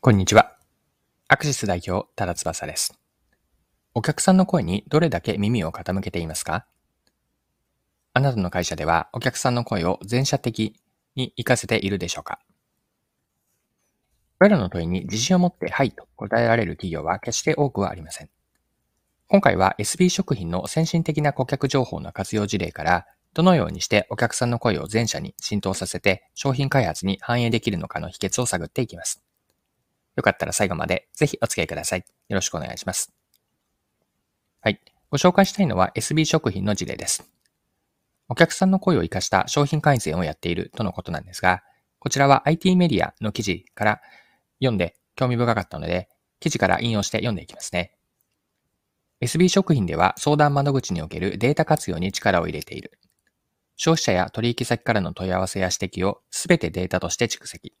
こんにちは。アクシス代表、多田翼です。お客さんの声にどれだけ耳を傾けていますか？あなたの会社ではお客さんの声を全社的に活かせているでしょうか？これらの問いに自信を持ってはいと答えられる企業は決して多くはありません。今回は SB 食品の先進的な顧客情報の活用事例からどのようにしてお客さんの声を全社に浸透させて商品開発に反映できるのかの秘訣を探っていきます。よかったら最後までぜひお付き合いください。よろしくお願いします。はい。ご紹介したいのは SB 食品の事例です。お客さんの声を活かした商品改善をやっているとのことなんですが、こちらは IT メディアの記事から読んで興味深かったので、記事から引用して読んでいきますね。SB 食品では相談窓口におけるデータ活用に力を入れている。消費者や取引先からの問い合わせや指摘をすべてデータとして蓄積。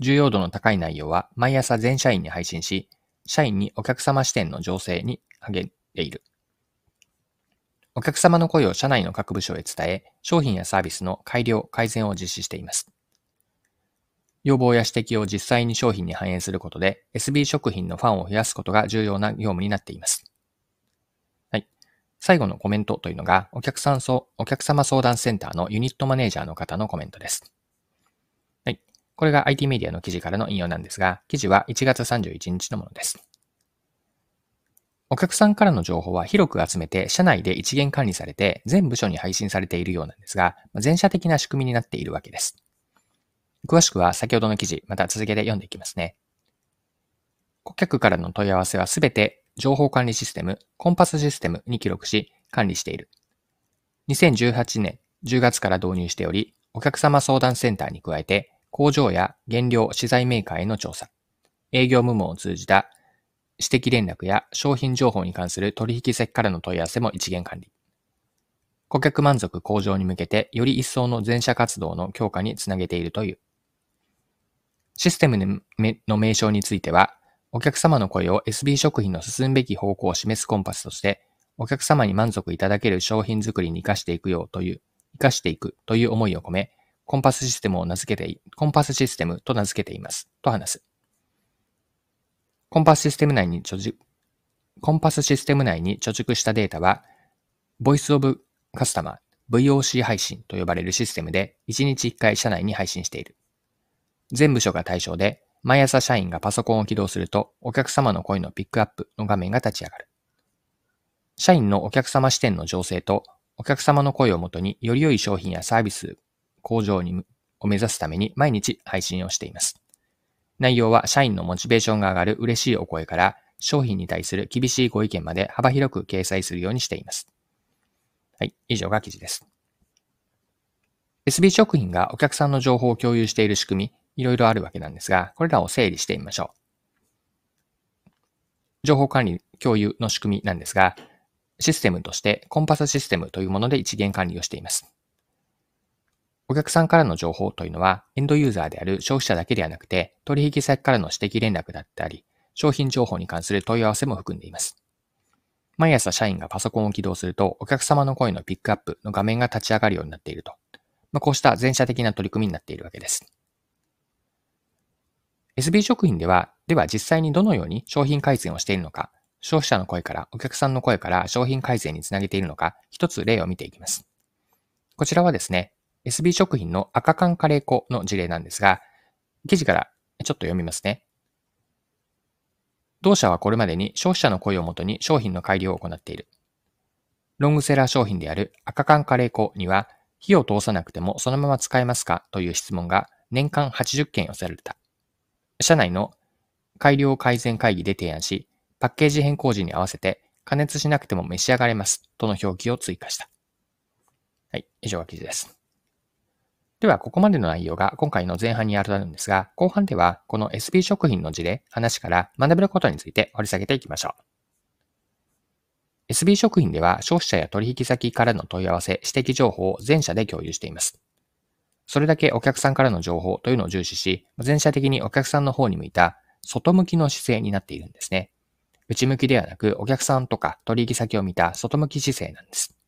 重要度の高い内容は毎朝全社員に配信し、社員にお客様視点の情勢に励んでいる。お客様の声を社内の各部署へ伝え、商品やサービスの改良、改善を実施しています。要望や指摘を実際に商品に反映することで、SB 食品のファンを増やすことが重要な業務になっています。はい最後のコメントというのが、お客さんそ、お客様相談センターのユニットマネージャーの方のコメントです。これが IT メディアの記事からの引用なんですが、記事は1月31日のものです。お客さんからの情報は広く集めて、社内で一元管理されて、全部署に配信されているようなんですが、全社的な仕組みになっているわけです。詳しくは先ほどの記事、また続けて読んでいきますね。顧客からの問い合わせはすべて情報管理システム、コンパスシステムに記録し、管理している。2018年10月から導入しており、お客様相談センターに加えて、工場や原料、資材メーカーへの調査、営業部門を通じた指摘連絡や商品情報に関する取引先からの問い合わせも一元管理。顧客満足向上に向けて、より一層の全社活動の強化につなげているという。システムの名称については、お客様の声を SB 食品の進むべき方向を示すコンパスとして、お客様に満足いただける商品作りに活かしていくようという、活かしていくという思いを込め、コンパスシステムを名付けて、コンパスシステムと名付けています。と話す。コンパスシステム内に貯蓄、コンパスシステム内に貯蓄したデータは、Voice of Customer、VOC 配信と呼ばれるシステムで1日1回社内に配信している。全部署が対象で、毎朝社員がパソコンを起動すると、お客様の声のピックアップの画面が立ち上がる。社員のお客様視点の情勢と、お客様の声をもとにより良い商品やサービス向上にを目指すために毎日配信をしています。内容は社員のモチベーションが上がる嬉しいお声から、商品に対する厳しいご意見まで幅広く掲載するようにしています。はい、以上が記事です。SB 食品がお客さんの情報を共有している仕組み、いろいろあるわけなんですが、これらを整理してみましょう。情報管理共有の仕組みなんですが、システムとしてコンパスシステムというもので一元管理をしています。お客さんからの情報というのは、エンドユーザーである消費者だけではなくて、取引先からの指摘連絡だったり、商品情報に関する問い合わせも含んでいます。毎朝社員がパソコンを起動すると、お客様の声のピックアップの画面が立ち上がるようになっていると。まあ、こうした全社的な取り組みになっているわけです。SB 食品では、では実際にどのように商品改善をしているのか、消費者の声からお客さんの声から商品改善につなげているのか、一つ例を見ていきます。こちらはですね、SB 食品の赤缶カレー粉の事例なんですが、記事からちょっと読みますね。同社はこれまでに消費者の声をもとに商品の改良を行っている。ロングセラー商品である赤缶カレー粉には、火を通さなくてもそのまま使えますかという質問が年間80件寄せられた。社内の改良改善会議で提案し、パッケージ変更時に合わせて加熱しなくても召し上がれますとの表記を追加した。はい、以上が記事です。では、ここまでの内容が今回の前半にあるんですが、後半ではこの SB 食品の事例、話から学べることについて掘り下げていきましょう。SB 食品では消費者や取引先からの問い合わせ、指摘情報を全社で共有しています。それだけお客さんからの情報というのを重視し、全社的にお客さんの方に向いた外向きの姿勢になっているんですね。内向きではなく、お客さんとか取引先を見た外向き姿勢なんです。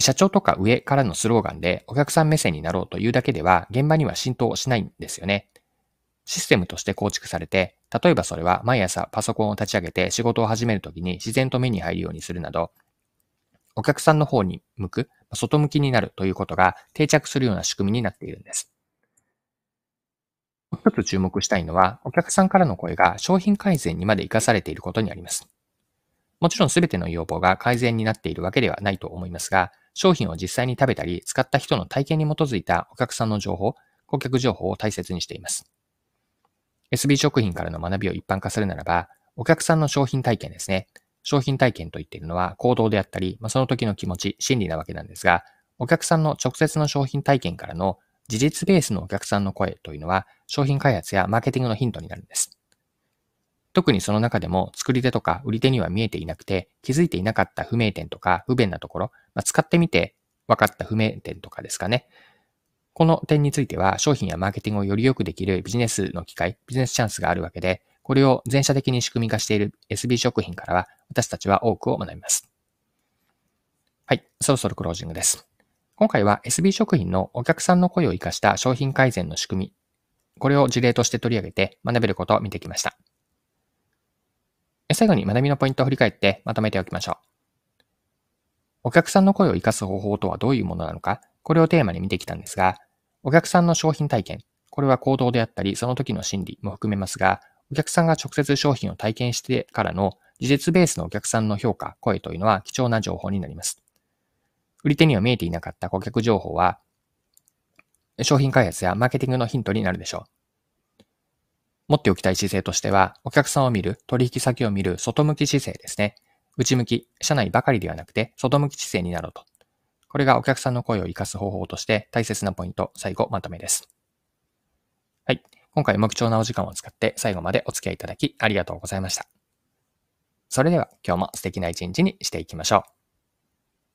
社長とか上からのスローガンでお客さん目線になろうというだけでは現場には浸透しないんですよね。システムとして構築されて、例えばそれは毎朝パソコンを立ち上げて仕事を始めるときに自然と目に入るようにするなど、お客さんの方に向く、外向きになるということが定着するような仕組みになっているんです。一つ注目したいのは、お客さんからの声が商品改善にまで活かされていることにあります。もちろんすべての要望が改善になっているわけではないと思いますが、商品を実際に食べたり、使った人の体験に基づいたお客さんの情報、顧客情報を大切にしています。SB 食品からの学びを一般化するならば、お客さんの商品体験ですね。商品体験と言っているのは行動であったり、まあ、その時の気持ち、心理なわけなんですが、お客さんの直接の商品体験からの事実ベースのお客さんの声というのは商品開発やマーケティングのヒントになるんです。特にその中でも作り手とか売り手には見えていなくて気づいていなかった不明点とか不便なところ、まあ、使ってみて分かった不明点とかですかね。この点については商品やマーケティングをより良くできるビジネスの機会、ビジネスチャンスがあるわけで、これを全社的に仕組み化している SB 食品からは私たちは多くを学びます。はい、そろそろクロージングです。今回は SB 食品のお客さんの声を活かした商品改善の仕組み、これを事例として取り上げて学べることを見てきました。最後に学びのポイントを振り返ってまとめておきましょう。お客さんの声を活かす方法とはどういうものなのか、これをテーマに見てきたんですが、お客さんの商品体験、これは行動であったり、その時の心理も含めますが、お客さんが直接商品を体験してからの事実ベースのお客さんの評価、声というのは貴重な情報になります。売り手には見えていなかった顧客情報は、商品開発やマーケティングのヒントになるでしょう。持っておきたい姿勢としては、お客さんを見る、取引先を見る、外向き姿勢ですね。内向き、社内ばかりではなくて、外向き姿勢になろうと。これがお客さんの声を活かす方法として大切なポイント、最後まとめです。はい。今回も貴重なお時間を使って最後までお付き合いいただきありがとうございました。それでは今日も素敵な一日にしていきましょう。